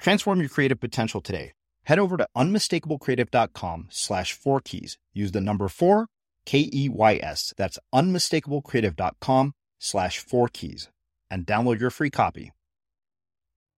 Transform your creative potential today. Head over to unmistakablecreative.com slash four keys. Use the number four, K E Y S. That's unmistakablecreative.com slash four keys and download your free copy.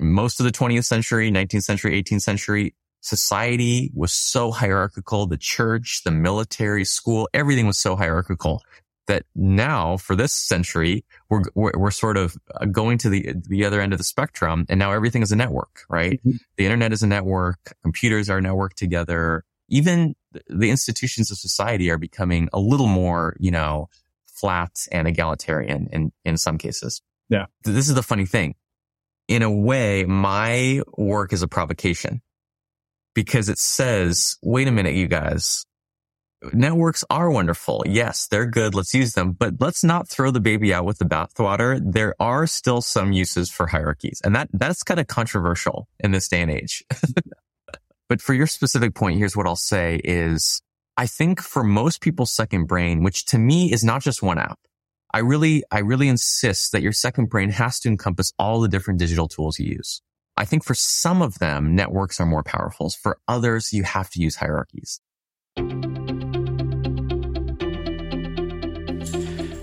Most of the 20th century, 19th century, 18th century, society was so hierarchical. The church, the military, school, everything was so hierarchical that now for this century, we're, we're, we're, sort of uh, going to the, the other end of the spectrum. And now everything is a network, right? Mm-hmm. The internet is a network. Computers are networked together. Even the institutions of society are becoming a little more, you know, flat and egalitarian in, in some cases. Yeah. This is the funny thing. In a way, my work is a provocation because it says, wait a minute, you guys, networks are wonderful. Yes, they're good. Let's use them, but let's not throw the baby out with the bathwater. There are still some uses for hierarchies and that, that's kind of controversial in this day and age. but for your specific point, here's what I'll say is I think for most people's second brain, which to me is not just one app, I really, I really insist that your second brain has to encompass all the different digital tools you use. I think for some of them, networks are more powerful. For others, you have to use hierarchies.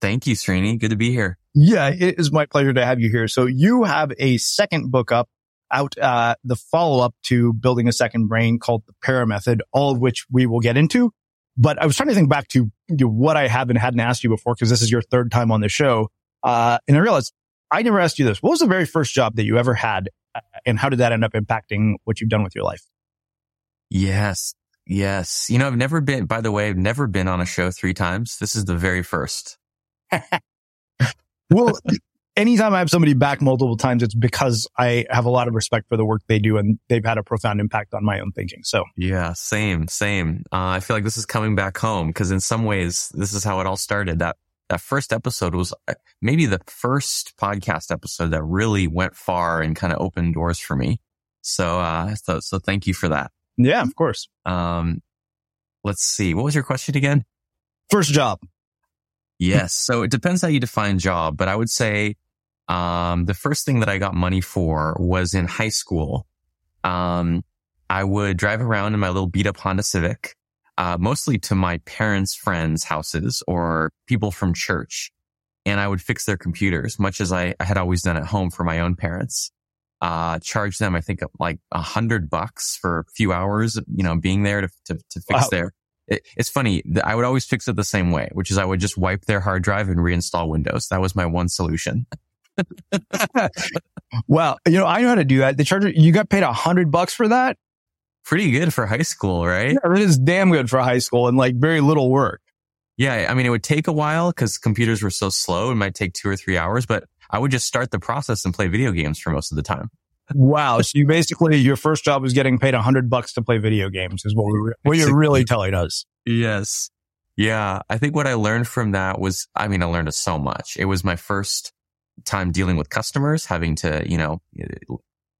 Thank you, Srini. Good to be here. Yeah, it is my pleasure to have you here. So you have a second book up out, uh, the follow up to building a second brain called the para method, all of which we will get into. But I was trying to think back to what I haven't hadn't asked you before because this is your third time on the show. Uh, and I realized I never asked you this. What was the very first job that you ever had? Uh, and how did that end up impacting what you've done with your life? Yes. Yes. You know, I've never been, by the way, I've never been on a show three times. This is the very first. well, anytime I have somebody back multiple times, it's because I have a lot of respect for the work they do and they've had a profound impact on my own thinking. So yeah, same, same. Uh, I feel like this is coming back home because in some ways, this is how it all started. That that first episode was uh, maybe the first podcast episode that really went far and kind of opened doors for me. So, uh, so, so thank you for that. Yeah, of course. Um, let's see. What was your question again? First job. Yes. So it depends how you define job, but I would say, um, the first thing that I got money for was in high school. Um, I would drive around in my little beat up Honda Civic, uh, mostly to my parents' friends' houses or people from church. And I would fix their computers, much as I, I had always done at home for my own parents. Uh, charge them, I think like a hundred bucks for a few hours, you know, being there to, to, to fix wow. their, it, it's funny. I would always fix it the same way, which is I would just wipe their hard drive and reinstall Windows. That was my one solution. well, You know, I know how to do that. The charger, you got paid a hundred bucks for that? Pretty good for high school, right? Yeah, it is damn good for high school and like very little work. Yeah. I mean, it would take a while because computers were so slow. It might take two or three hours, but I would just start the process and play video games for most of the time. Wow. So you basically, your first job was getting paid a hundred bucks to play video games is what we what you're really telling us. Yes. Yeah. I think what I learned from that was, I mean, I learned so much. It was my first time dealing with customers, having to, you know, eh,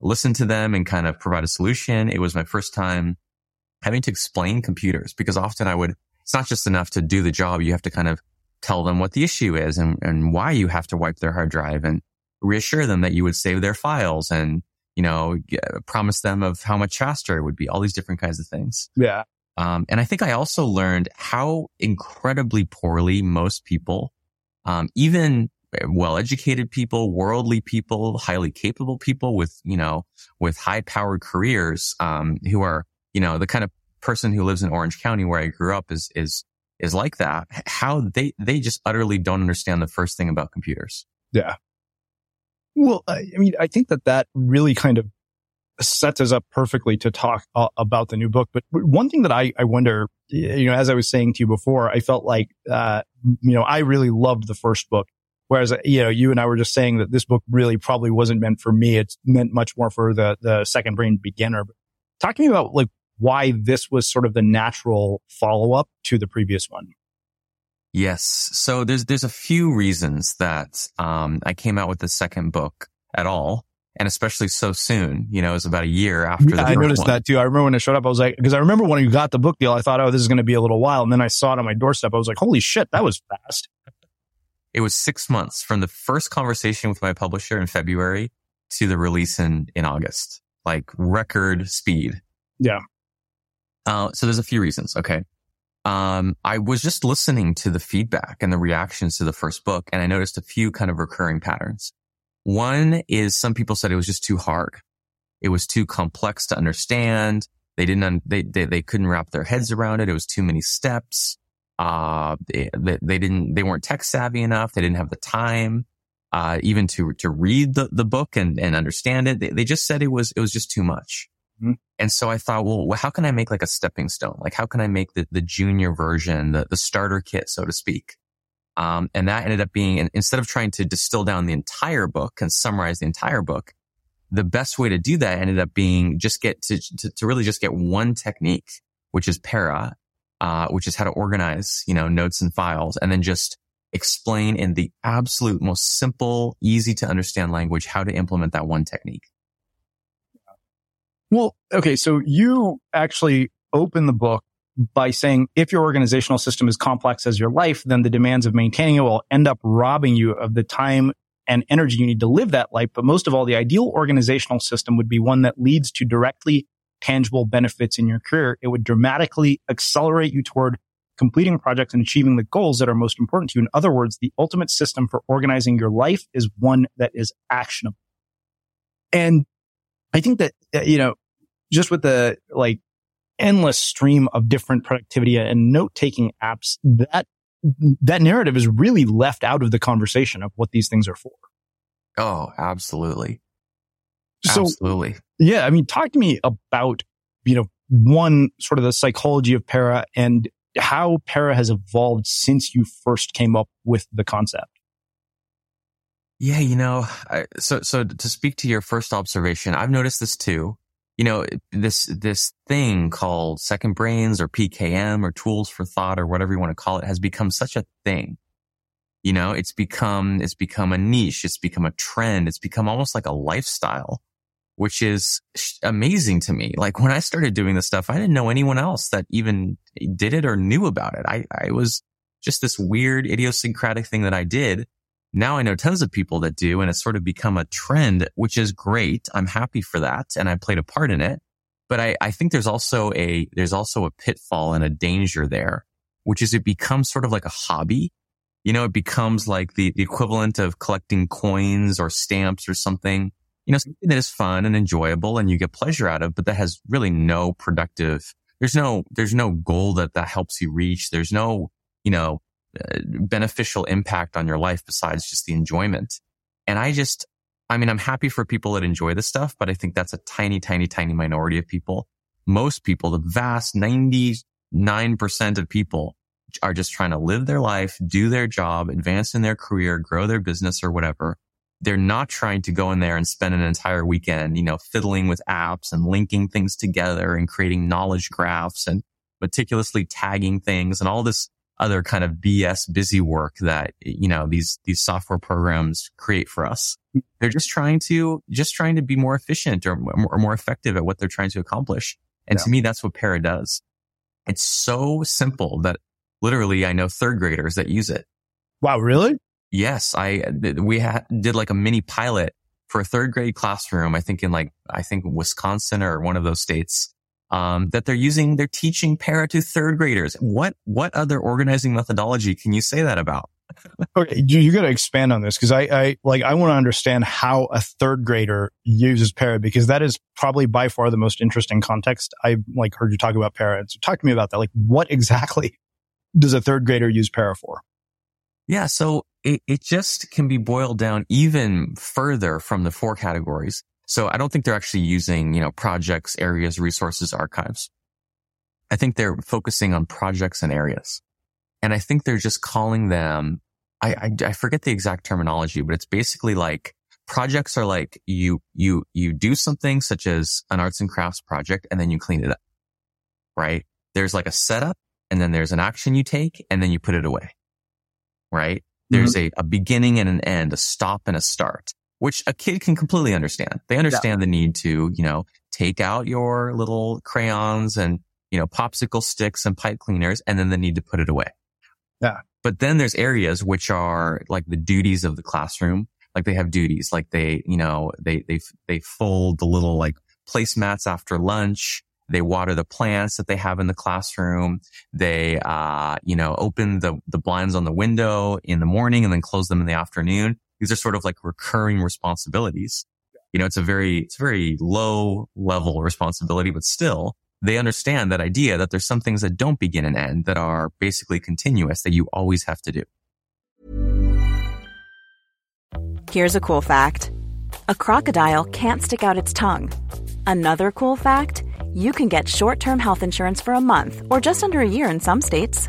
listen to them and kind of provide a solution. It was my first time having to explain computers because often I would, it's not just enough to do the job. You have to kind of tell them what the issue is and, and why you have to wipe their hard drive and reassure them that you would save their files and, you know, promise them of how much faster it would be, all these different kinds of things. Yeah. Um, and I think I also learned how incredibly poorly most people, um, even well-educated people, worldly people, highly capable people with, you know, with high-powered careers, um, who are, you know, the kind of person who lives in Orange County where I grew up is, is, is like that. How they, they just utterly don't understand the first thing about computers. Yeah. Well, I, I mean, I think that that really kind of sets us up perfectly to talk uh, about the new book. But one thing that I, I wonder, you know, as I was saying to you before, I felt like, uh, you know, I really loved the first book. Whereas, you know, you and I were just saying that this book really probably wasn't meant for me. It's meant much more for the, the second brain beginner. But talk to me about like why this was sort of the natural follow up to the previous one. Yes. So there's, there's a few reasons that, um, I came out with the second book at all and especially so soon. You know, it was about a year after. Yeah, I noticed one. that too. I remember when it showed up, I was like, because I remember when you got the book deal, I thought, oh, this is going to be a little while, and then I saw it on my doorstep. I was like, holy shit, that was fast. It was six months from the first conversation with my publisher in February to the release in in August, like record speed. Yeah. Uh, so there's a few reasons. Okay. Um, I was just listening to the feedback and the reactions to the first book, and I noticed a few kind of recurring patterns. One is some people said it was just too hard. It was too complex to understand. They didn't, un- they, they, they couldn't wrap their heads around it. It was too many steps. Uh, they, they didn't, they weren't tech savvy enough. They didn't have the time, uh, even to, to read the, the book and, and understand it. They, they just said it was, it was just too much. Mm-hmm. And so I thought, well, how can I make like a stepping stone? Like, how can I make the, the junior version, the, the starter kit, so to speak? Um, and that ended up being, instead of trying to distill down the entire book and summarize the entire book, the best way to do that ended up being just get to, to, to really just get one technique, which is para, uh, which is how to organize, you know, notes and files and then just explain in the absolute most simple, easy to understand language how to implement that one technique. Well, okay. So you actually open the book by saying if your organizational system is complex as your life, then the demands of maintaining it will end up robbing you of the time and energy you need to live that life. But most of all, the ideal organizational system would be one that leads to directly tangible benefits in your career. It would dramatically accelerate you toward completing projects and achieving the goals that are most important to you. In other words, the ultimate system for organizing your life is one that is actionable. And I think that, uh, you know, just with the like endless stream of different productivity and note taking apps, that, that narrative is really left out of the conversation of what these things are for. Oh, absolutely. So, absolutely. Yeah. I mean, talk to me about, you know, one sort of the psychology of para and how para has evolved since you first came up with the concept. Yeah, you know, I, so so to speak to your first observation, I've noticed this too you know, this, this thing called second brains or PKM or tools for thought or whatever you want to call it has become such a thing. You know, it's become, it's become a niche. It's become a trend. It's become almost like a lifestyle, which is amazing to me. Like when I started doing this stuff, I didn't know anyone else that even did it or knew about it. I, I was just this weird idiosyncratic thing that I did now I know tons of people that do, and it's sort of become a trend, which is great. I'm happy for that. And I played a part in it. But I, I think there's also a, there's also a pitfall and a danger there, which is it becomes sort of like a hobby. You know, it becomes like the, the equivalent of collecting coins or stamps or something, you know, something that is fun and enjoyable and you get pleasure out of, but that has really no productive, there's no, there's no goal that that helps you reach. There's no, you know, Uh, beneficial impact on your life besides just the enjoyment. And I just, I mean, I'm happy for people that enjoy this stuff, but I think that's a tiny, tiny, tiny minority of people. Most people, the vast 99% of people are just trying to live their life, do their job, advance in their career, grow their business or whatever. They're not trying to go in there and spend an entire weekend, you know, fiddling with apps and linking things together and creating knowledge graphs and meticulously tagging things and all this other kind of BS busy work that, you know, these, these software programs create for us. They're just trying to, just trying to be more efficient or, or more effective at what they're trying to accomplish. And yeah. to me, that's what Para does. It's so simple that literally I know third graders that use it. Wow, really? Yes, I we ha- did like a mini pilot for a third grade classroom. I think in like I think Wisconsin or one of those states. Um, that they're using, they're teaching para to third graders. What what other organizing methodology can you say that about? okay, you, you got to expand on this because I, I like I want to understand how a third grader uses para because that is probably by far the most interesting context I like heard you talk about para. So talk to me about that. Like, what exactly does a third grader use para for? Yeah, so it, it just can be boiled down even further from the four categories. So I don't think they're actually using, you know, projects, areas, resources, archives. I think they're focusing on projects and areas. And I think they're just calling them, I, I, I forget the exact terminology, but it's basically like projects are like you, you, you do something such as an arts and crafts project and then you clean it up, right? There's like a setup and then there's an action you take and then you put it away, right? There's mm-hmm. a, a beginning and an end, a stop and a start, which a kid can completely understand. They understand yeah. the need to, you know, take out your little crayons and, you know, popsicle sticks and pipe cleaners and then the need to put it away. Yeah. But then there's areas which are like the duties of the classroom. Like they have duties, like they, you know, they, they, they fold the little like placemats after lunch. They water the plants that they have in the classroom. They, uh, you know, open the, the blinds on the window in the morning and then close them in the afternoon. These are sort of like recurring responsibilities. You know, it's a very, it's a very low level responsibility, but still they understand that idea that there's some things that don't begin and end that are basically continuous that you always have to do. Here's a cool fact. A crocodile can't stick out its tongue. Another cool fact, you can get short-term health insurance for a month or just under a year in some states.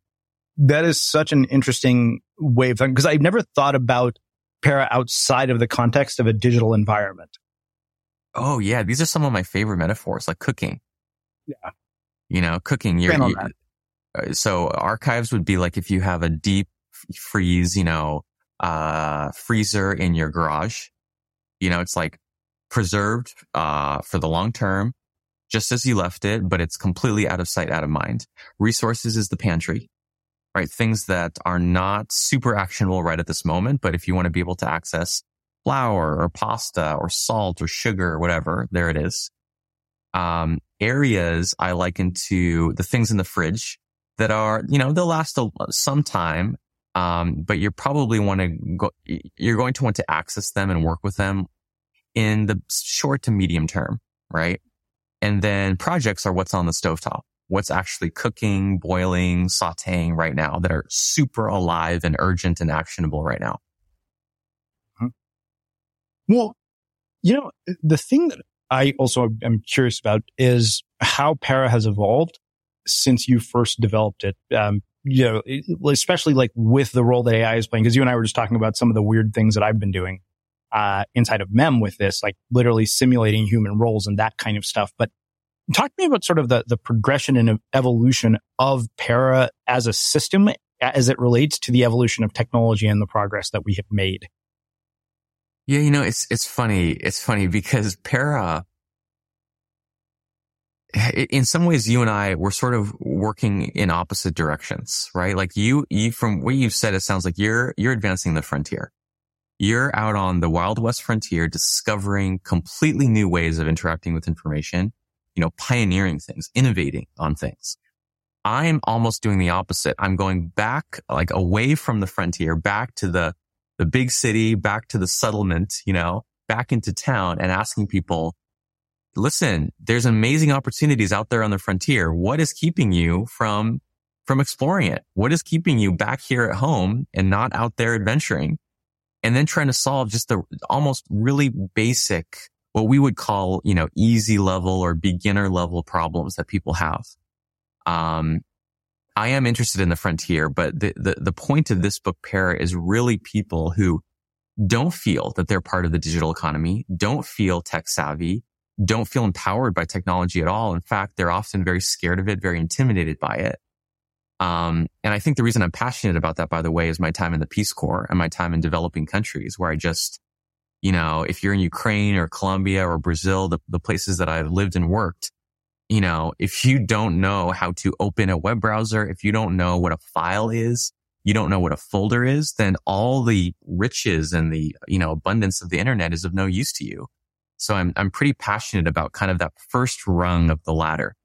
That is such an interesting way of thinking because I've never thought about para outside of the context of a digital environment. Oh yeah. These are some of my favorite metaphors, like cooking. Yeah. You know, cooking. You're, you, uh, so archives would be like if you have a deep freeze, you know, uh, freezer in your garage, you know, it's like preserved, uh, for the long term, just as you left it, but it's completely out of sight, out of mind. Resources is the pantry, right? Things that are not super actionable right at this moment, but if you want to be able to access flour or pasta or salt or sugar or whatever, there it is. Um, areas I liken to the things in the fridge that are, you know, they'll last a, some time. Um, but you're probably want to go, you're going to want to access them and work with them in the short to medium term, right? And then projects are what's on the stovetop, what's actually cooking, boiling, sauteing right now that are super alive and urgent and actionable right now. Well, you know, the thing that I also am curious about is how Para has evolved since you first developed it. Um, you know, especially like with the role that AI is playing, because you and I were just talking about some of the weird things that I've been doing uh, inside of Mem with this, like literally simulating human roles and that kind of stuff. But talk to me about sort of the the progression and evolution of Para as a system as it relates to the evolution of technology and the progress that we have made. Yeah, you know, it's it's funny. It's funny because Para in some ways, you and I, we're sort of working in opposite directions, right? Like you, you, from what you've said, it sounds like you're, you're advancing the frontier. You're out on the Wild West frontier, discovering completely new ways of interacting with information, you know, pioneering things, innovating on things. I'm almost doing the opposite. I'm going back, like away from the frontier, back to the, the big city, back to the settlement, you know, back into town and asking people, listen, there's amazing opportunities out there on the frontier. What is keeping you from, from exploring it? What is keeping you back here at home and not out there adventuring? And then trying to solve just the almost really basic, what we would call, you know, easy level or beginner level problems that people have. Um, I am interested in the frontier, but the, the, the point of this book Para is really people who don't feel that they're part of the digital economy, don't feel tech savvy, don't feel empowered by technology at all. In fact, they're often very scared of it, very intimidated by it. Um, and I think the reason I'm passionate about that, by the way, is my time in the Peace Corps and my time in developing countries where I just, you know, if you're in Ukraine or Colombia or Brazil, the, the places that I've lived and worked, you know, if you don't know how to open a web browser, if you don't know what a file is, you don't know what a folder is, then all the riches and the, you know, abundance of the internet is of no use to you. So I'm, I'm pretty passionate about kind of that first rung of the ladder.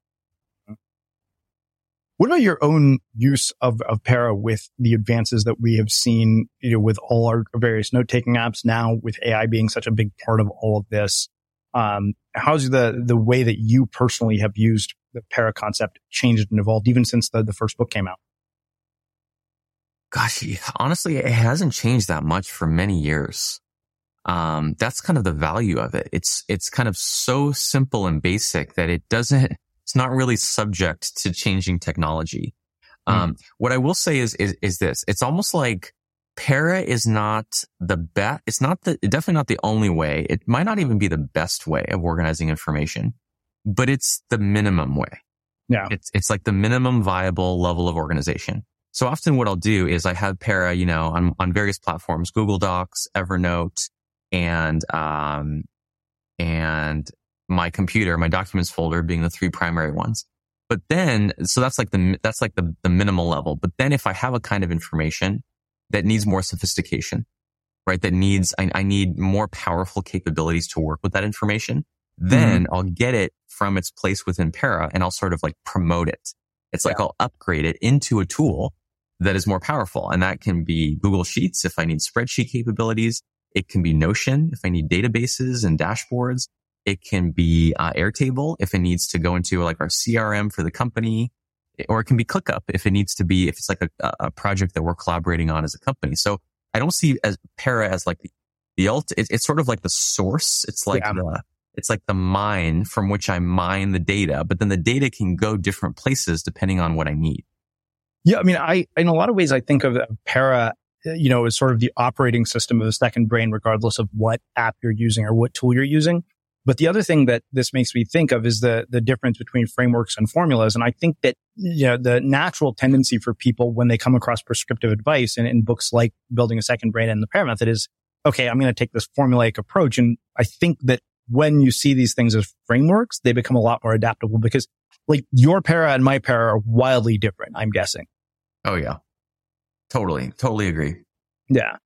What about your own use of, of Para with the advances that we have seen, you know, with all our various note taking apps now with AI being such a big part of all of this? Um, how's the, the way that you personally have used the Para concept changed and evolved even since the, the first book came out? Gosh, honestly, it hasn't changed that much for many years. Um, that's kind of the value of it. It's, it's kind of so simple and basic that it doesn't, it's not really subject to changing technology. Mm. Um, what I will say is, is, is this, it's almost like Para is not the best, it's not the, definitely not the only way. It might not even be the best way of organizing information, but it's the minimum way. Yeah. It's, it's like the minimum viable level of organization. So often what I'll do is I have Para, you know, on, on various platforms, Google Docs, Evernote, and um, and my computer, my documents folder being the three primary ones. But then, so that's like the that's like the the minimal level. But then, if I have a kind of information that needs more sophistication, right? That needs I, I need more powerful capabilities to work with that information. Then mm-hmm. I'll get it from its place within Para, and I'll sort of like promote it. It's yeah. like I'll upgrade it into a tool that is more powerful, and that can be Google Sheets if I need spreadsheet capabilities. It can be Notion if I need databases and dashboards. It can be uh, Airtable if it needs to go into like our CRM for the company. or it can be ClickUp if it needs to be, if it's like a, a project that we're collaborating on as a company. So I don't see as Para as like the, the ult. It, it's sort of like the source. It's like yeah. the, it's like the mine from which I mine the data, but then the data can go different places depending on what I need. Yeah. I mean, I, in a lot of ways, I think of Para, you know, as sort of the operating system of the second brain, regardless of what app you're using or what tool you're using. But the other thing that this makes me think of is the, the difference between frameworks and formulas. And I think that, you know, the natural tendency for people when they come across prescriptive advice in, in books like Building a Second Brain and the Para Method is, okay, I'm going to take this formulaic approach. And I think that when you see these things as frameworks, they become a lot more adaptable because like your para and my para are wildly different, I'm guessing. Oh yeah. Totally. Totally agree. Yeah.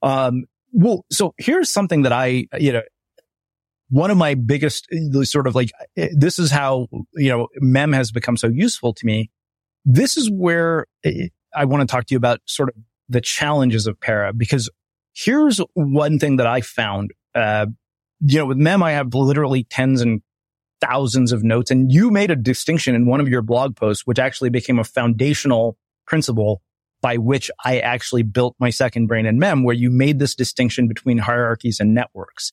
Um, well, so here's something that I, you know, one of my biggest eh, sort of like, eh, this is how, you know, MEM has become so useful to me. This is where eh, I want to talk to you about sort of the challenges of para because here's one thing that I found, uh, you know, with MEM, I have literally tens and thousands of notes and you made a distinction in one of your blog posts, which actually became a foundational principle by which I actually built my second brain in MEM, where you made this distinction between hierarchies and networks.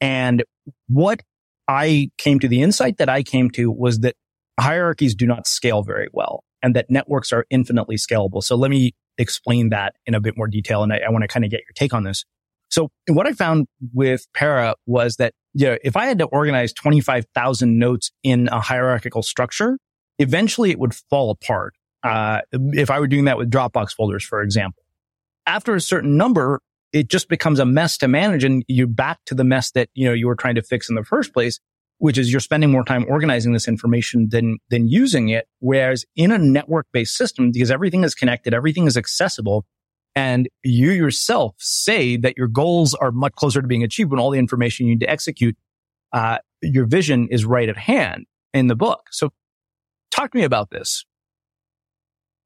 And what I came to the insight that I came to was that hierarchies do not scale very well and that networks are infinitely scalable. So let me explain that in a bit more detail. And I, I want to kind of get your take on this. So what I found with Para was that, you know, if I had to organize 25,000 notes in a hierarchical structure, eventually it would fall apart. Uh, if I were doing that with Dropbox folders, for example, after a certain number, it just becomes a mess to manage and you're back to the mess that, you know, you were trying to fix in the first place, which is you're spending more time organizing this information than, than using it. Whereas in a network based system, because everything is connected, everything is accessible, and you yourself say that your goals are much closer to being achieved when all the information you need to execute, uh, your vision is right at hand in the book. So talk to me about this.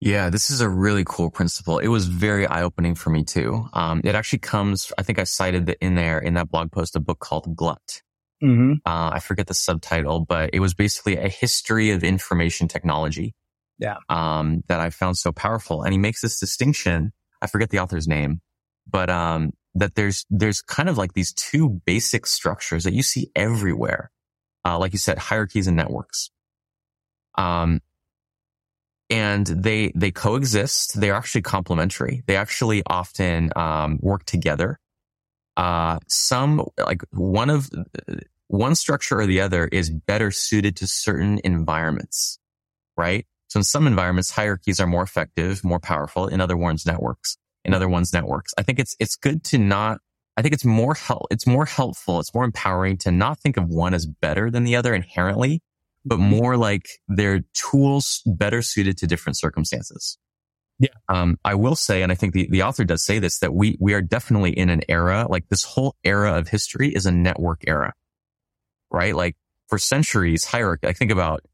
Yeah, this is a really cool principle. It was very eye opening for me too. Um, it actually comes, I think I cited that in there in that blog post, a book called Glut. Mm-hmm. Uh, I forget the subtitle, but it was basically a history of information technology. Yeah. Um, that I found so powerful. And he makes this distinction. I forget the author's name, but, um, that there's, there's kind of like these two basic structures that you see everywhere. Uh, like you said, hierarchies and networks. Um, and they they coexist. They're actually complementary. They actually often um, work together. Uh, some like one of one structure or the other is better suited to certain environments, right? So in some environments, hierarchies are more effective, more powerful. In other ones, networks. In other ones, networks. I think it's it's good to not. I think it's more help. It's more helpful. It's more empowering to not think of one as better than the other inherently, but more like they're tools better suited to different circumstances. Yeah. Um, I will say, and I think the, the author does say this, that we, we are definitely in an era, like this whole era of history is a network era, right? Like for centuries, hierarchy, I think about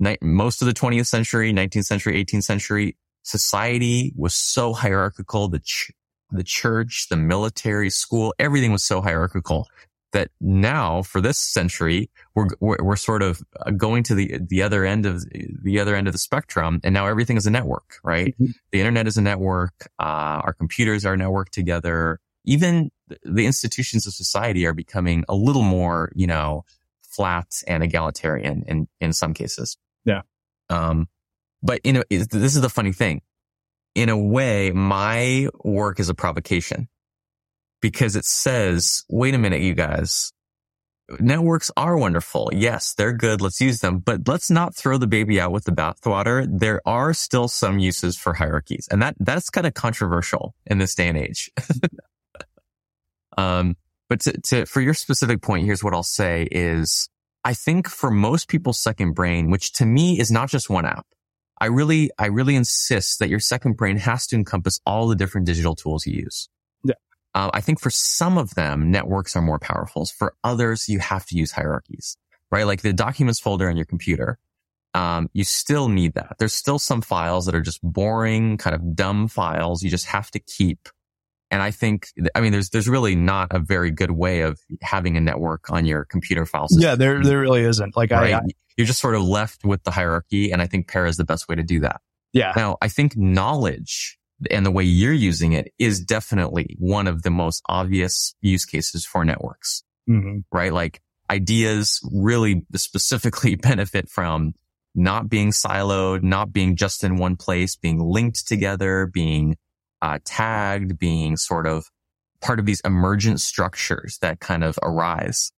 ni- most of the 20th century, 19th century, 18th century, society was so hierarchical. The, ch- the church, the military, school, everything was so hierarchical that now for this century, we're, we're, we're, sort of uh, going to the, the other end of the other end of the spectrum. And now everything is a network, right? Mm-hmm. The internet is a network. Uh, our computers are networked together. Even the institutions of society are becoming a little more, you know, flat and egalitarian in, in some cases. Yeah. Um, but you know, this is the funny thing. In a way, my work is a provocation because it says, wait a minute, you guys. Networks are wonderful. Yes, they're good. Let's use them, but let's not throw the baby out with the bathwater. There are still some uses for hierarchies and that, that's kind of controversial in this day and age. um, but to, to, for your specific point, here's what I'll say is I think for most people's second brain, which to me is not just one app, I really, I really insist that your second brain has to encompass all the different digital tools you use. Uh, I think for some of them, networks are more powerful. For others, you have to use hierarchies, right? Like the documents folder on your computer. Um, you still need that. There's still some files that are just boring, kind of dumb files you just have to keep. And I think, I mean, there's, there's really not a very good way of having a network on your computer file system. Yeah, there, there really isn't. Like right? I, I, you're just sort of left with the hierarchy. And I think Para is the best way to do that. Yeah. Now, I think knowledge and the way you're using it is definitely one of the most obvious use cases for networks, mm-hmm. right? Like ideas really specifically benefit from not being siloed, not being just in one place, being linked together, being uh, tagged, being sort of part of these emergent structures that kind of arise.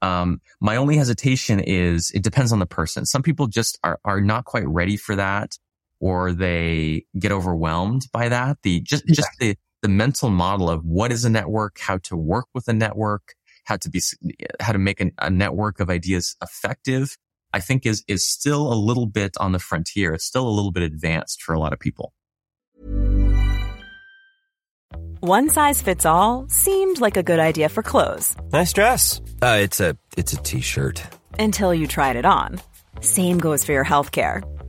Um, my only hesitation is it depends on the person. Some people just are, are not quite ready for that or they get overwhelmed by that. The just, just the, the mental model of what is a network, how to work with a network, how to be, how to make an, a network of ideas effective, I think is, is still a little bit on the frontier. It's still a little bit advanced for a lot of people. One size fits all seemed like a good idea for clothes. Nice dress. Uh, it's a, it's a t-shirt. Until you tried it on. Same goes for your health care.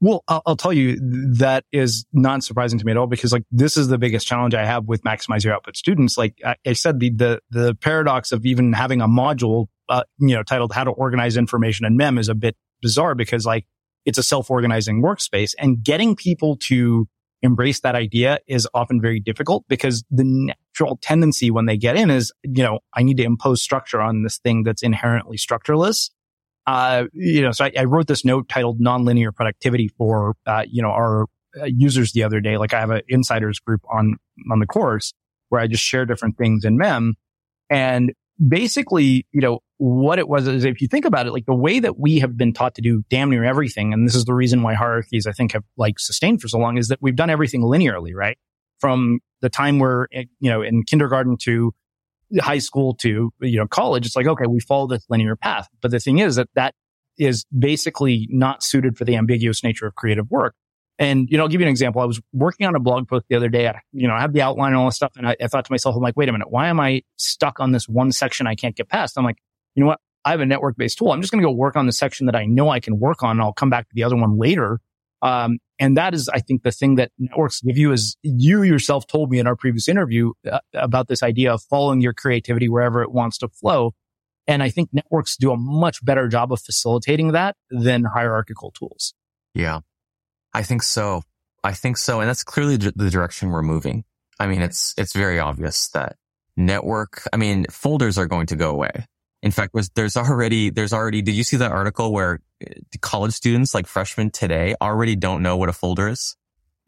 Well, I'll, I'll, tell you that is not surprising to me at all because like this is the biggest challenge I have with maximize your output students. Like I, I said, the, the, the paradox of even having a module, uh, you know, titled how to organize information in MEM is a bit bizarre because like it's a self-organizing workspace and getting people to embrace that idea is often very difficult because the natural tendency when they get in is, you know, I need to impose structure on this thing that's inherently structureless uh, you know, so I, I, wrote this note titled nonlinear productivity for, uh, you know, our uh, users the other day. Like I have an insiders group on, on the course. where I just share different things in mem. And basically, you know, what it was is if you think about it, like the way that we have been taught to do damn near everything, and this is the reason why hierarchies I think have like sustained for so long is that we've done everything linearly, right? From the time we're, you know, in kindergarten to high school to, you know, college, it's like, okay, we follow this linear path. But the thing is that that is basically not suited for the ambiguous nature of creative work. And, you know, I'll give you an example. I was working on a blog post the other day. I, you know, I have the outline and all this stuff. And I, I thought to myself, I'm like, wait a minute, why am I stuck on this one section I can't get past? I'm like, you know what? I have a network based tool. I'm just going to go work on the section that I know I can work on. And I'll come back to the other one later. Um, and that is, I think, the thing that networks give you is you yourself told me in our previous interview uh, about this idea of following your creativity wherever it wants to flow. And I think networks do a much better job of facilitating that than hierarchical tools. Yeah. I think so. I think so. And that's clearly the direction we're moving. I mean, it's, it's very obvious that network, I mean, folders are going to go away. In fact, was, there's already, there's already, did you see that article where uh, college students like freshmen today already don't know what a folder is?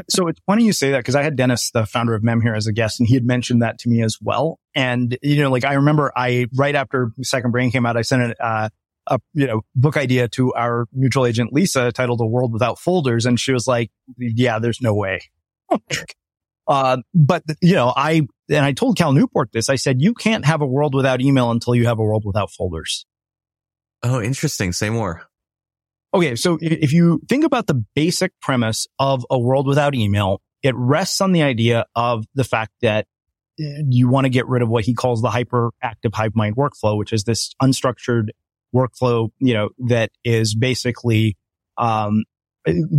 So it's funny you say that because I had Dennis, the founder of Mem here as a guest and he had mentioned that to me as well. And, you know, like I remember I, right after Second Brain came out, I sent it, uh, a you know book idea to our mutual agent Lisa titled "A World Without Folders," and she was like, "Yeah, there's no way." uh, but you know, I and I told Cal Newport this. I said, "You can't have a world without email until you have a world without folders." Oh, interesting. Say more. Okay, so if you think about the basic premise of a world without email, it rests on the idea of the fact that uh, you want to get rid of what he calls the hyperactive hive mind workflow, which is this unstructured workflow, you know, that is basically, um,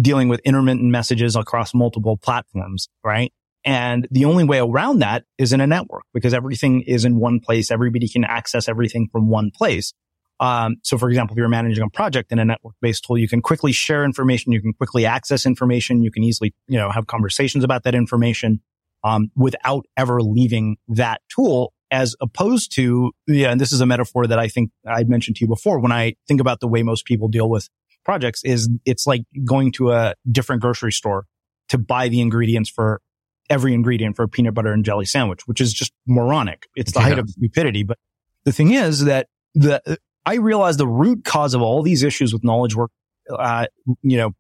dealing with intermittent messages across multiple platforms, right? And the only way around that is in a network because everything is in one place. Everybody can access everything from one place. Um, so for example, if you're managing a project in a network based tool, you can quickly share information. You can quickly access information. You can easily, you know, have conversations about that information, um, without ever leaving that tool as opposed to, yeah, and this is a metaphor that I think I mentioned to you before. When I think about the way most people deal with projects is it's like going to a different grocery store to buy the ingredients for every ingredient for a peanut butter and jelly sandwich, which is just moronic. It's the height of stupidity. But the thing is that the, I realize the root cause of all these issues with knowledge work, uh, you know,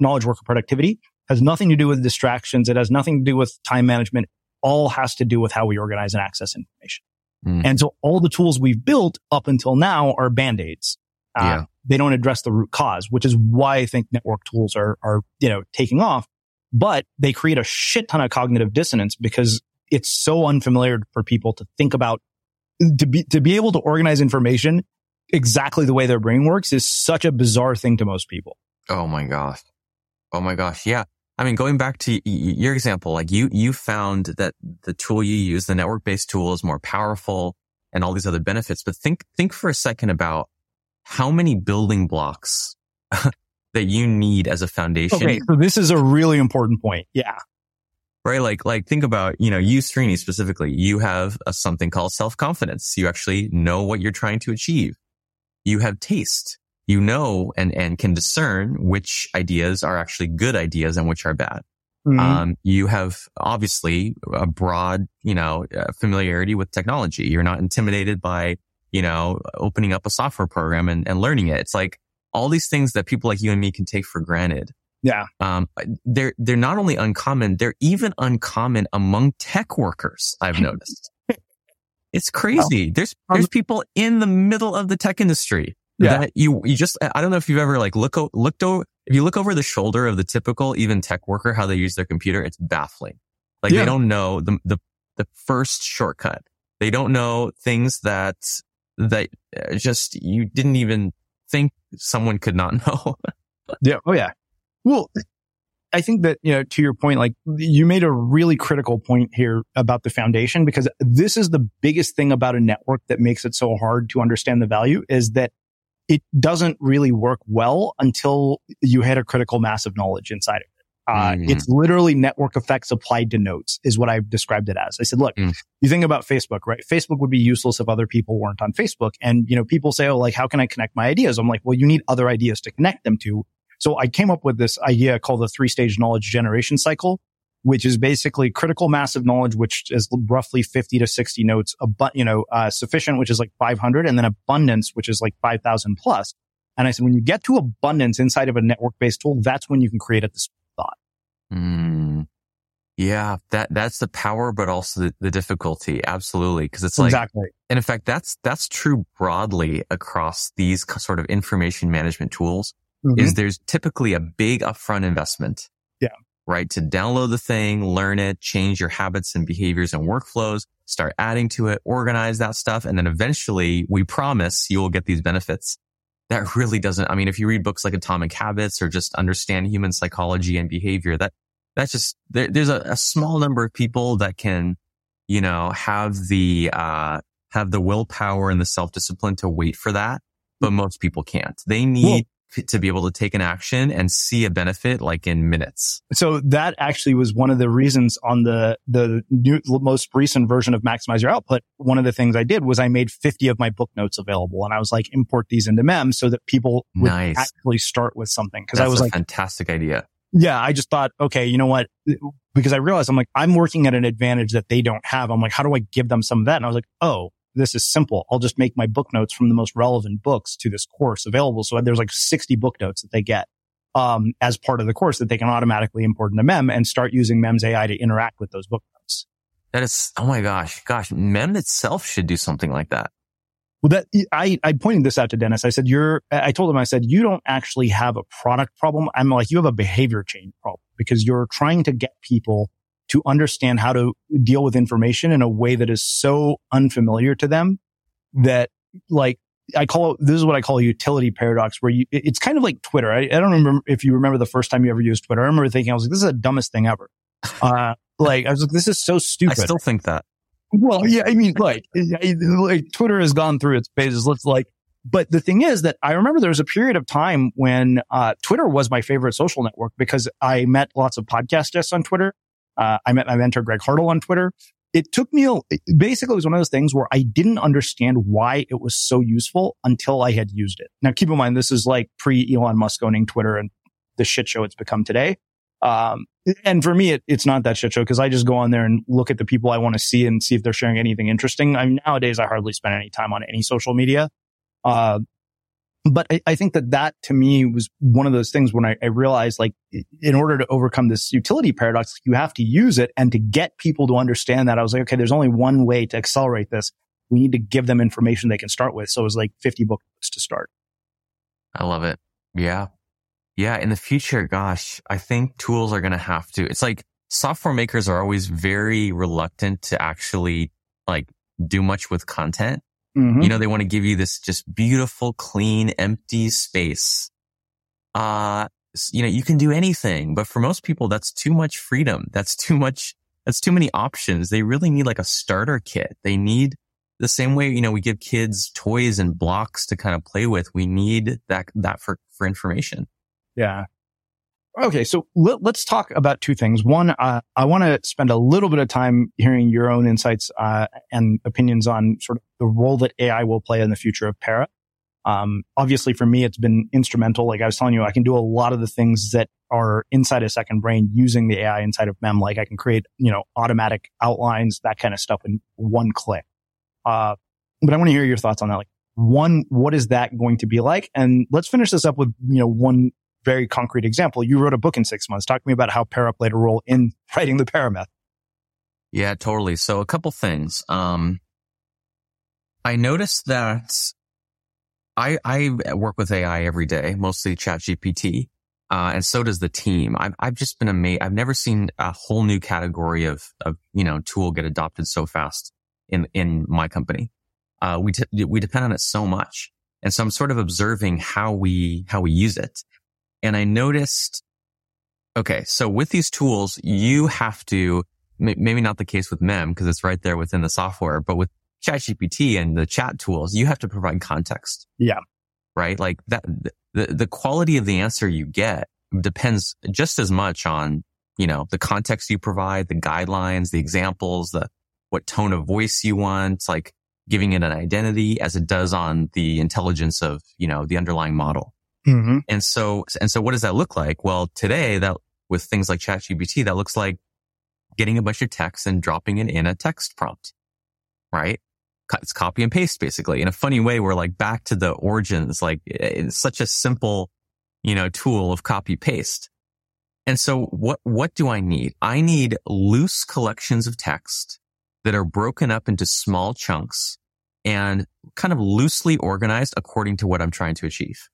knowledge worker productivity has nothing to do with distractions. It has nothing to do with time management all has to do with how we organize and access information. Mm. And so all the tools we've built up until now are band-aids. Uh, yeah. They don't address the root cause, which is why I think network tools are, are, you know, taking off, but they create a shit ton of cognitive dissonance because it's so unfamiliar for people to think about to be, to be able to organize information exactly the way their brain works is such a bizarre thing to most people. Oh my gosh. Oh my gosh. Yeah. I mean, going back to your example, like you, you found that the tool you use, the network based tool is more powerful and all these other benefits. But think, think for a second about how many building blocks that you need as a foundation. Okay. So this is a really important point. Yeah. Right. Like, like think about, you know, you Srini specifically, you have a, something called self confidence. You actually know what you're trying to achieve. You have taste you know and, and can discern which ideas are actually good ideas and which are bad. Mm-hmm. Um, you have obviously a broad, you know, uh, familiarity with technology. You're not intimidated by, you know, opening up a software program and, and learning it. It's like all these things that people like you and me can take for granted. Yeah. Um, they're, they're not only uncommon, they're even uncommon among tech workers. I've noticed. it's crazy. Well, there's, there's um, people in the middle of the tech industry yeah. that you, you just, I don't know if you've ever like look, looked over, if you look over the shoulder of the typical even tech worker, how they use their computer, it's baffling. Like yeah. they don't know the, the, the first shortcut. They don't know things that, that uh, just you didn't even think someone could not know. yeah. Oh yeah. Well, I think that, you know, to your point, like you made a really critical point here about the foundation because this is the biggest thing about a network that makes it so hard to understand the value is that it doesn't really work well until you hit a critical mass of knowledge inside it. Uh, mm. It's literally network effects applied to notes is what I've described it as. I said, look, mm. you think about Facebook, right? Facebook would be useless if other people weren't on Facebook. And, you know, people say, oh, like, how can I connect my ideas? I'm like, well, you need other ideas to connect them to. So I came up with this idea called the three stage knowledge generation cycle, which is basically critical mass of knowledge, which is roughly 50 to 60 notes, but you know, uh, sufficient, which is like 500 and then abundance, which is like 5,000 plus. And I said, when you get to abundance inside of a network based tool, that's when you can create at the. Mm. Yeah, that that's the power, but also the, the difficulty. Absolutely, because it's like exactly. And in fact, that's that's true broadly across these sort of information management tools. Mm-hmm. Is there's typically a big upfront investment. Yeah. Right to download the thing, learn it, change your habits and behaviors and workflows, start adding to it, organize that stuff, and then eventually, we promise you will get these benefits. That really doesn't. I mean, if you read books like Atomic Habits or just understand human psychology and behavior, that that's just there, there's a, a, small number of people that can, you know, have the uh, have the willpower and the self discipline to wait for that, but most people can't. They need to be able to take an action and see a benefit like in minutes. So that actually was one of the reasons on the the new, most recent version of Maximize Your Output. One of the things I did was I made 50 of my book notes available, and I was like import these into Mem so that people would nice. actually start with something. Because I was like, fantastic idea yeah, I just thought, okay, you know what? Because I realized I'm like, I'm working at an advantage that they don't have. I'm like, how do I give them some of that? And I was like, oh, this is simple. I'll just make my book notes from the most relevant books to this course available. So there's like 60 book notes that they get, um, as part of the course that they can automatically import into Mem and start using Mem's AI to interact with those book notes. That is, oh my gosh, gosh, Mem itself should do something like that. Well, that I, I pointed this out to Dennis. I said, you're, I told him, I said, you don't actually have a product problem. I'm like, you have a behavior change problem because you're trying to get people to understand how to deal with information in a way that is so unfamiliar to them that like, I call it, this is what I call a utility paradox where you, it's kind of like Twitter. I, I don't remember if you remember the first time you ever used Twitter. I remember thinking, I was like, this is the dumbest thing ever. Uh, like, I was like, this is so stupid. I still think that. Well, yeah, I mean, like, like Twitter has gone through its phases. Let's like, but the thing is that I remember there was a period of time when uh, Twitter was my favorite social network because I met lots of podcast guests on Twitter. Uh, I met my mentor Greg Hartle on Twitter. It took me basically it was one of those things where I didn't understand why it was so useful until I had used it. Now, keep in mind this is like pre Elon Musk owning Twitter and the shit show it's become today. Um, and for me, it, it's not that shit show because I just go on there and look at the people I want to see and see if they're sharing anything interesting. I mean, nowadays I hardly spend any time on any social media. Uh, but I, I, think that that to me was one of those things when I, I, realized like in order to overcome this utility paradox, you have to use it and to get people to understand that I was like, okay, there's only one way to accelerate this. We need to give them information they can start with. So it was like 50 books to start. I love it. Yeah. Yeah, in the future, gosh, I think tools are going to have to. It's like software makers are always very reluctant to actually like do much with content. Mm-hmm. You know, they want to give you this just beautiful, clean, empty space. Uh, you know, you can do anything, but for most people, that's too much freedom. That's too much. That's too many options. They really need like a starter kit. They need the same way, you know, we give kids toys and blocks to kind of play with. We need that, that for, for information. Yeah. Okay, so let, us talk about two things. One, uh, I want to spend a little bit of time hearing your own insights uh, and opinions on sort of the role that AI will play in the future of Para. Um, obviously, for me, it's been instrumental. Like I was telling you, I can do a lot of the things that are inside a second brain using the AI inside of Mem. Like I can create, you know, automatic outlines, that kind of stuff in one click. Uh, but I want to hear your thoughts on that. Like, one, what is that going to be like? And let's finish this up with, you know, one very concrete example. You wrote a book in six months. Talk to me about how Para played a role in writing the Para Method. Yeah, totally. So a couple things. Um, I noticed that I, I work with AI every day, mostly ChatGPT. Uh, and so does the team. I've, I've just been amazed. I've never seen a whole new category of, of, you know, tool get adopted so fast in, in my company. Uh, we, t- we depend on it so much. And so I'm sort of observing how we, how we use it. And I noticed, okay, so with these tools, you have to, maybe not the case with Mem because it's right there within the software, but with ChatGPT and the chat tools, you have to provide context. Yeah. Right. Like that, the, the quality of the answer you get depends just as much on, you know, the context you provide, the guidelines, the examples, the, what tone of voice you want, like giving it an identity as it does on the intelligence of, you know, the underlying model. Mm-hmm. And so, and so what does that look like? Well, today that with things like ChatGPT, that looks like getting a bunch of text and dropping it in a text prompt, right? It's copy and paste basically in a funny way. We're like back to the origins. Like it's such a simple, you know, tool of copy paste. And so what, what do I need? I need loose collections of text that are broken up into small chunks and kind of loosely organized according to what I'm trying to achieve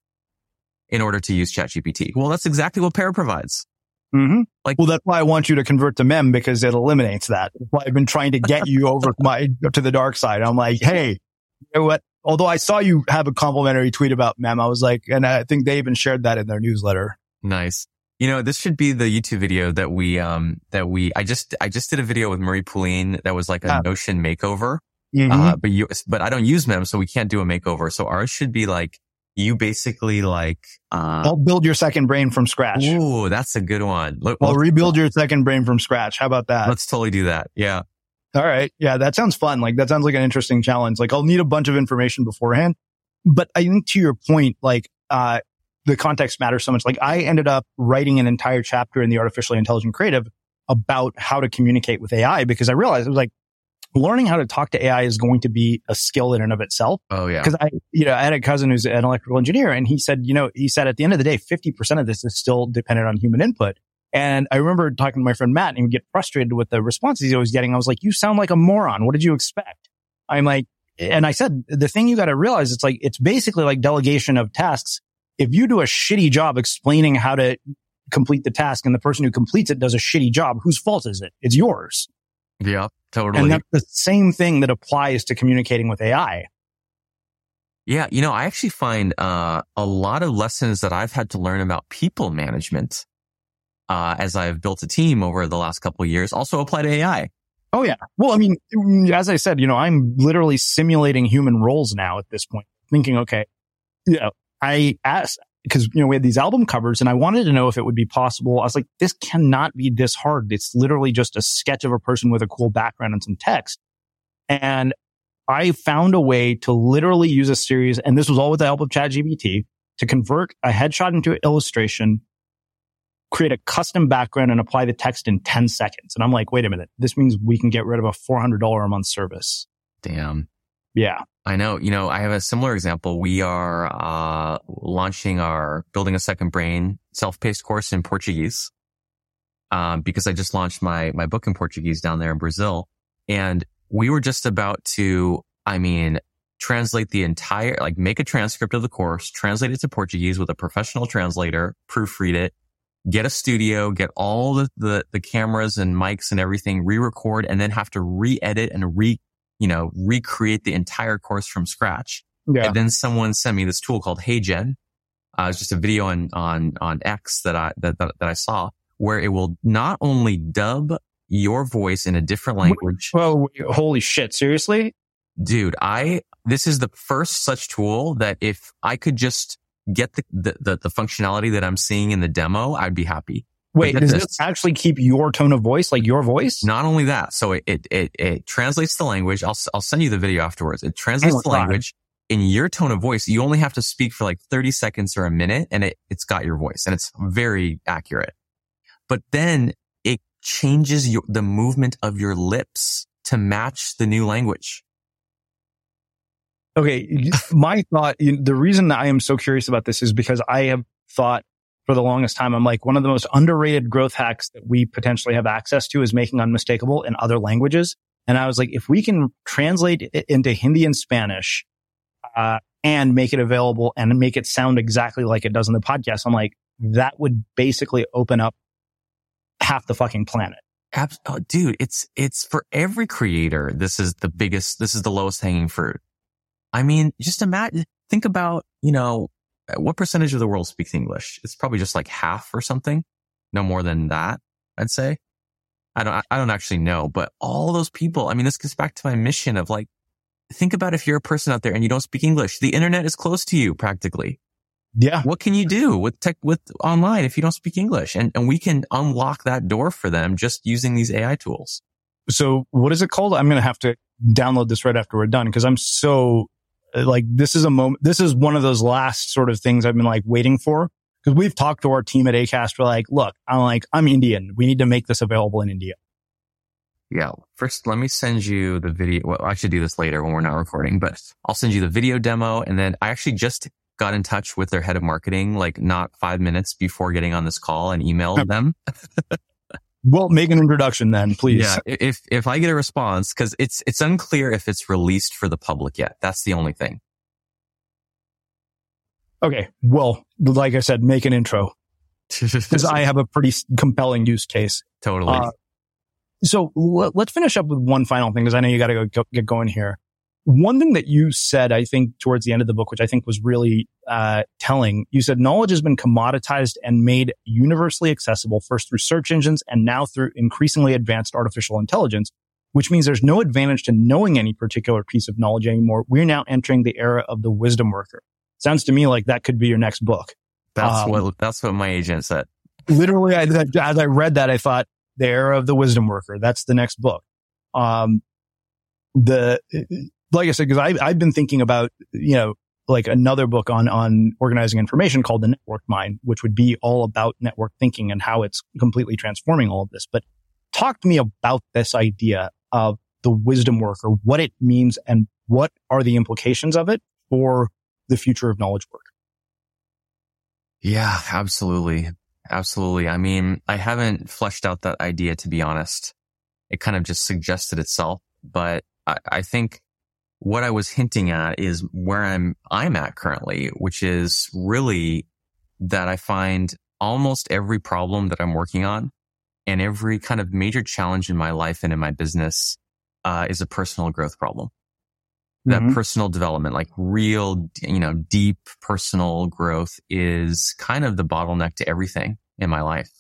in order to use ChatGPT. Well, that's exactly what Para provides. Mm-hmm. Like, well, that's why I want you to convert to Mem because it eliminates that. That's why I've been trying to get you over my to the dark side. I'm like, hey, you know what? Although I saw you have a complimentary tweet about Mem, I was like, and I think they even shared that in their newsletter. Nice. You know, this should be the YouTube video that we, um, that we, I just, I just did a video with Marie Poulin that was like a yeah. Notion makeover. Mm-hmm. Uh, but you, but I don't use Mem, so we can't do a makeover. So ours should be like you basically like uh I'll build your second brain from scratch. Ooh, that's a good one. Look, I'll rebuild your second brain from scratch. How about that? Let's totally do that. Yeah. All right. Yeah, that sounds fun. Like that sounds like an interesting challenge. Like I'll need a bunch of information beforehand. But I think to your point, like uh the context matters so much. Like I ended up writing an entire chapter in the artificially intelligent creative about how to communicate with AI because I realized it was like learning how to talk to AI is going to be a skill in and of itself. Oh yeah. Cause I, you know, I had a cousin who's an electrical engineer and he said, you know, he said at the end of the day, 50% of this is still dependent on human input. And I remember talking to my friend Matt and he would get frustrated with the responses he was getting. I was like, you sound like a moron. What did you expect? I'm like, and I said, the thing you got to realize, it's like, it's basically like delegation of tasks. If you do a shitty job explaining how to complete the task and the person who completes it does a shitty job, whose fault is it? It's yours. Yeah, totally. And that's the same thing that applies to communicating with AI. Yeah, you know, I actually find uh, a lot of lessons that I've had to learn about people management uh, as I've built a team over the last couple of years also apply to AI. Oh yeah. Well, I mean, as I said, you know, I'm literally simulating human roles now at this point, thinking, okay, you know, I asked, because you know we had these album covers and I wanted to know if it would be possible. I was like, this cannot be this hard. It's literally just a sketch of a person with a cool background and some text. And I found a way to literally use a series, and this was all with the help of ChatGPT, to convert a headshot into an illustration, create a custom background, and apply the text in 10 seconds. And I'm like, wait a minute, this means we can get rid of a $400 a month service. Damn. Yeah. I know. You know, I have a similar example. We are uh, launching our building a second brain self-paced course in Portuguese um, because I just launched my my book in Portuguese down there in Brazil, and we were just about to, I mean, translate the entire, like, make a transcript of the course, translate it to Portuguese with a professional translator, proofread it, get a studio, get all the, the, the cameras and mics and everything, re-record, and then have to re-edit and re you know, recreate the entire course from scratch. Yeah. And then someone sent me this tool called HeyGen. Uh, it's just a video on, on, on X that I, that, that, that I saw where it will not only dub your voice in a different language. Oh, holy shit. Seriously? Dude, I, this is the first such tool that if I could just get the, the, the, the functionality that I'm seeing in the demo, I'd be happy. Wait, does this actually keep your tone of voice, like your voice? Not only that, so it it it, it translates the language. I'll I'll send you the video afterwards. It translates oh, the language in your tone of voice. You only have to speak for like thirty seconds or a minute, and it it's got your voice, and it's very accurate. But then it changes your, the movement of your lips to match the new language. Okay, my thought. The reason I am so curious about this is because I have thought for the longest time. I'm like, one of the most underrated growth hacks that we potentially have access to is making unmistakable in other languages. And I was like, if we can translate it into Hindi and Spanish, uh, and make it available and make it sound exactly like it does in the podcast, I'm like, that would basically open up half the fucking planet. Oh, dude, it's, it's for every creator. This is the biggest, this is the lowest hanging fruit. I mean, just imagine, think about, you know, Uh, what percentage of the world speaks English? It's probably just like half or something. No more than that, I'd say. I don't, I don't actually know, but all those people, I mean, this gets back to my mission of like, think about if you're a person out there and you don't speak English. The internet is close to you practically. Yeah. What can you do with tech, with online if you don't speak English? And, and we can unlock that door for them just using these AI tools. So what is it called? I'm going to have to download this right after we're done because I'm so like this is a moment, this is one of those last sort of things I've been like waiting for. Cause we've talked to our team at Acast. We're like, look, I'm like, I'm Indian. We need to make this available in India. Yeah. First, let me send you the video. Well, I should do this later when we're not recording, but I'll send you the video demo. And then I actually just got in touch with their head of marketing, like not five minutes before getting on this call and emailed them. well, make an introduction then, please. Yeah. If, if I get a response, cause it's, it's unclear if it's released for the public yet. That's the only thing. Okay. Well, like I said, make an intro because I have a pretty compelling use case. Totally. Uh, so l- let's finish up with one final thing because I know you got to go, get going here. One thing that you said, I think, towards the end of the book, which I think was really uh, telling, you said knowledge has been commoditized and made universally accessible first through search engines and now through increasingly advanced artificial intelligence, which means there's no advantage to knowing any particular piece of knowledge anymore. We're now entering the era of the wisdom worker. Sounds to me like that could be your next book. That's um, what that's what my agent said. Literally, I, as I read that, I thought the era of the wisdom worker. That's the next book. Um, the like I said, because I I've been thinking about you know like another book on on organizing information called the Network Mind, which would be all about network thinking and how it's completely transforming all of this. But talk to me about this idea of the wisdom worker, what it means, and what are the implications of it for the future of knowledge work. Yeah, absolutely. Absolutely. I mean, I haven't fleshed out that idea to be honest. It kind of just suggested itself, but I, I think what I was hinting at is where I'm, I'm at currently, which is really that I find almost every problem that I'm working on and every kind of major challenge in my life and in my business, uh, is a personal growth problem that mm-hmm. personal development, like real, you know, deep personal growth is kind of the bottleneck to everything in my life.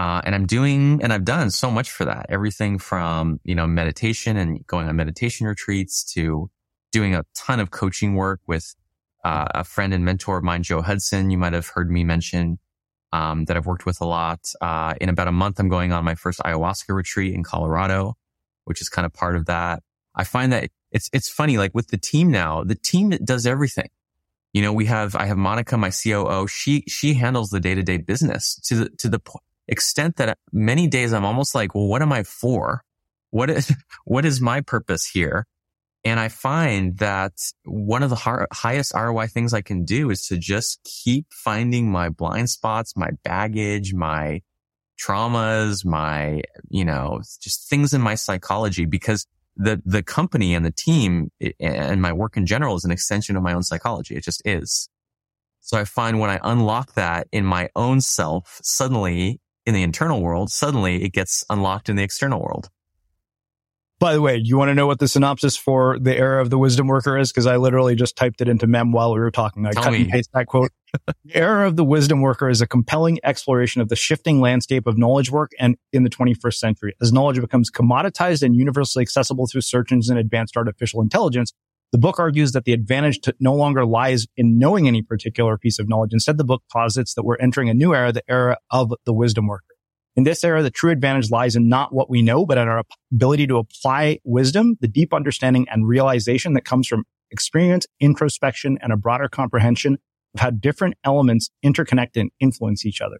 Uh, and I'm doing, and I've done so much for that. Everything from, you know, meditation and going on meditation retreats to doing a ton of coaching work with uh, a friend and mentor of mine, Joe Hudson. You might have heard me mention um, that I've worked with a lot. Uh, in about a month, I'm going on my first ayahuasca retreat in Colorado, which is kind of part of that. I find that it's, it's funny, like with the team now, the team does everything. You know, we have, I have Monica, my COO. She, she handles the day to day business to the, to the extent that many days I'm almost like, well, what am I for? What is, what is my purpose here? And I find that one of the har- highest ROI things I can do is to just keep finding my blind spots, my baggage, my traumas, my, you know, just things in my psychology because the the company and the team and my work in general is an extension of my own psychology. It just is. So I find when I unlock that in my own self, suddenly in the internal world, suddenly it gets unlocked in the external world. By the way, do you want to know what the synopsis for the era of the wisdom worker is? Because I literally just typed it into Mem while we were talking. I Tell cut me. and paste that quote. the era of the wisdom worker is a compelling exploration of the shifting landscape of knowledge work and in the 21st century. As knowledge becomes commoditized and universally accessible through search engines and advanced artificial intelligence, the book argues that the advantage no longer lies in knowing any particular piece of knowledge. Instead, the book posits that we're entering a new era, the era of the wisdom worker. In this era, the true advantage lies in not what we know, but in our ability to apply wisdom, the deep understanding and realization that comes from experience, introspection, and a broader comprehension of how different elements interconnect and influence each other.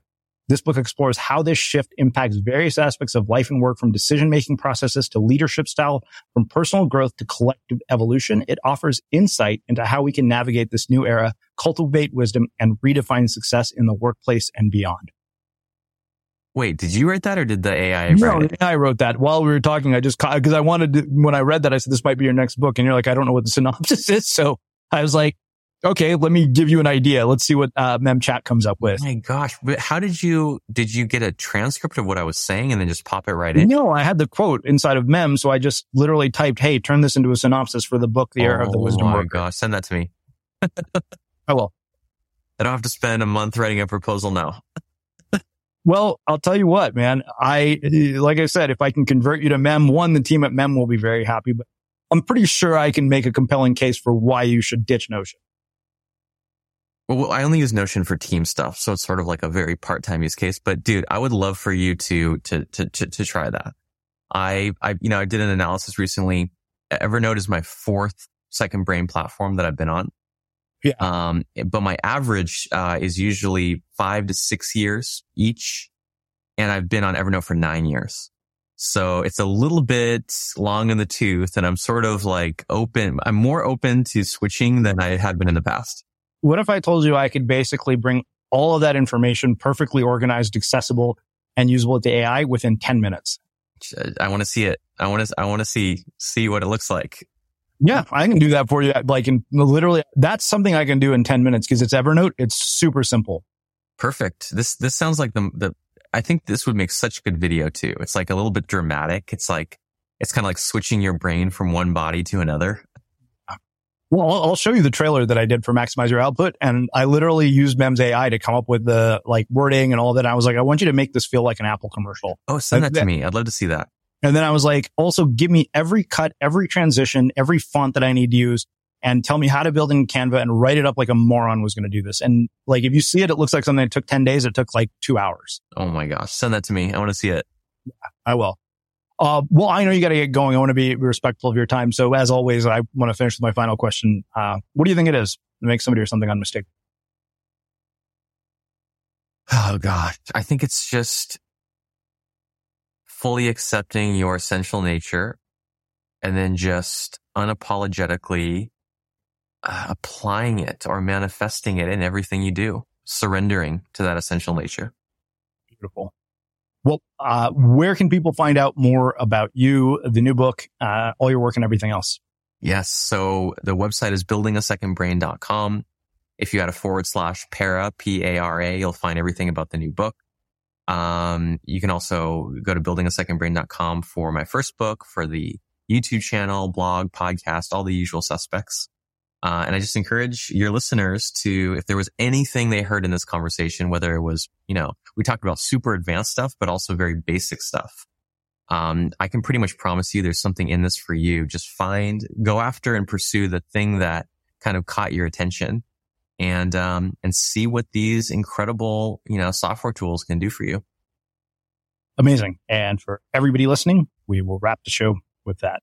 This book explores how this shift impacts various aspects of life and work from decision making processes to leadership style, from personal growth to collective evolution. It offers insight into how we can navigate this new era, cultivate wisdom, and redefine success in the workplace and beyond. Wait, did you write that or did the AI no, write it? I wrote that while we were talking. I just because I wanted to, when I read that, I said this might be your next book, and you're like, I don't know what the synopsis is, so I was like, okay, let me give you an idea. Let's see what uh, MemChat comes up with. Oh my gosh, but how did you did you get a transcript of what I was saying and then just pop it right in? No, I had the quote inside of Mem, so I just literally typed, "Hey, turn this into a synopsis for the book, The Era oh of the Wisdom Oh my Worker." gosh, send that to me. I will. I don't have to spend a month writing a proposal now. Well, I'll tell you what, man. I, like I said, if I can convert you to Mem, one, the team at Mem will be very happy, but I'm pretty sure I can make a compelling case for why you should ditch Notion. Well, I only use Notion for team stuff, so it's sort of like a very part-time use case. But dude, I would love for you to to to to, to try that. I I you know I did an analysis recently. Evernote is my fourth second brain platform that I've been on. Yeah. Um, but my average uh, is usually five to six years each, and I've been on Evernote for nine years. So it's a little bit long in the tooth and I'm sort of like open. I'm more open to switching than I had been in the past. What if I told you I could basically bring all of that information perfectly organized, accessible and usable at the AI within 10 minutes? I want to see it. I want to, I want to see, see what it looks like. Yeah, I can do that for you. Like in literally, that's something I can do in 10 minutes because it's Evernote. It's super simple. Perfect. This, this sounds like the, the, I think this would make such good video too. It's like a little bit dramatic. It's like, it's kind of like switching your brain from one body to another. Well, I'll show you the trailer that I did for Maximize Your Output. And I literally used Mem's AI to come up with the like wording and all that. I was like, I want you to make this feel like an Apple commercial. Oh, send that to me. I'd love to see that. And then I was like, also give me every cut, every transition, every font that I need to use and tell me how to build in Canva and write it up like a moron was going to do this. And like, if you see it, it looks like something that took 10 days. It took like two hours. Oh my gosh. Send that to me. I want to see it. Yeah, I will. Uh, well, I know you got to get going. I want to be respectful of your time. So as always, I want to finish with my final question. Uh, what do you think it is to make somebody or something unmistakable? Oh God. I think it's just fully accepting your essential nature and then just unapologetically uh, applying it or manifesting it in everything you do, surrendering to that essential nature. Beautiful. Well, uh, where can people find out more about you, the new book, uh, all your work and everything else? Yes. So the website is buildingasecondbrain.com. If you add a forward slash para, P-A-R-A, you'll find everything about the new book. Um, you can also go to buildingasecondbrain.com for my first book, for the YouTube channel, blog, podcast, all the usual suspects. Uh, and I just encourage your listeners to, if there was anything they heard in this conversation, whether it was, you know, we talked about super advanced stuff, but also very basic stuff. Um, I can pretty much promise you there's something in this for you. Just find, go after and pursue the thing that kind of caught your attention and, um, and see what these incredible, you know, software tools can do for you. Amazing. And for everybody listening, we will wrap the show with that.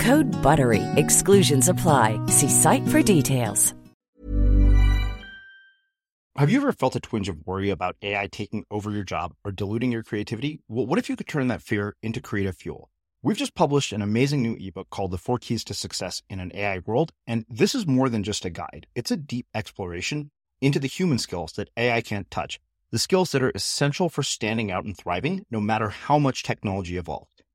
Code BUTTERY. Exclusions apply. See site for details. Have you ever felt a twinge of worry about AI taking over your job or diluting your creativity? Well, what if you could turn that fear into creative fuel? We've just published an amazing new ebook called The Four Keys to Success in an AI World. And this is more than just a guide. It's a deep exploration into the human skills that AI can't touch, the skills that are essential for standing out and thriving, no matter how much technology evolved.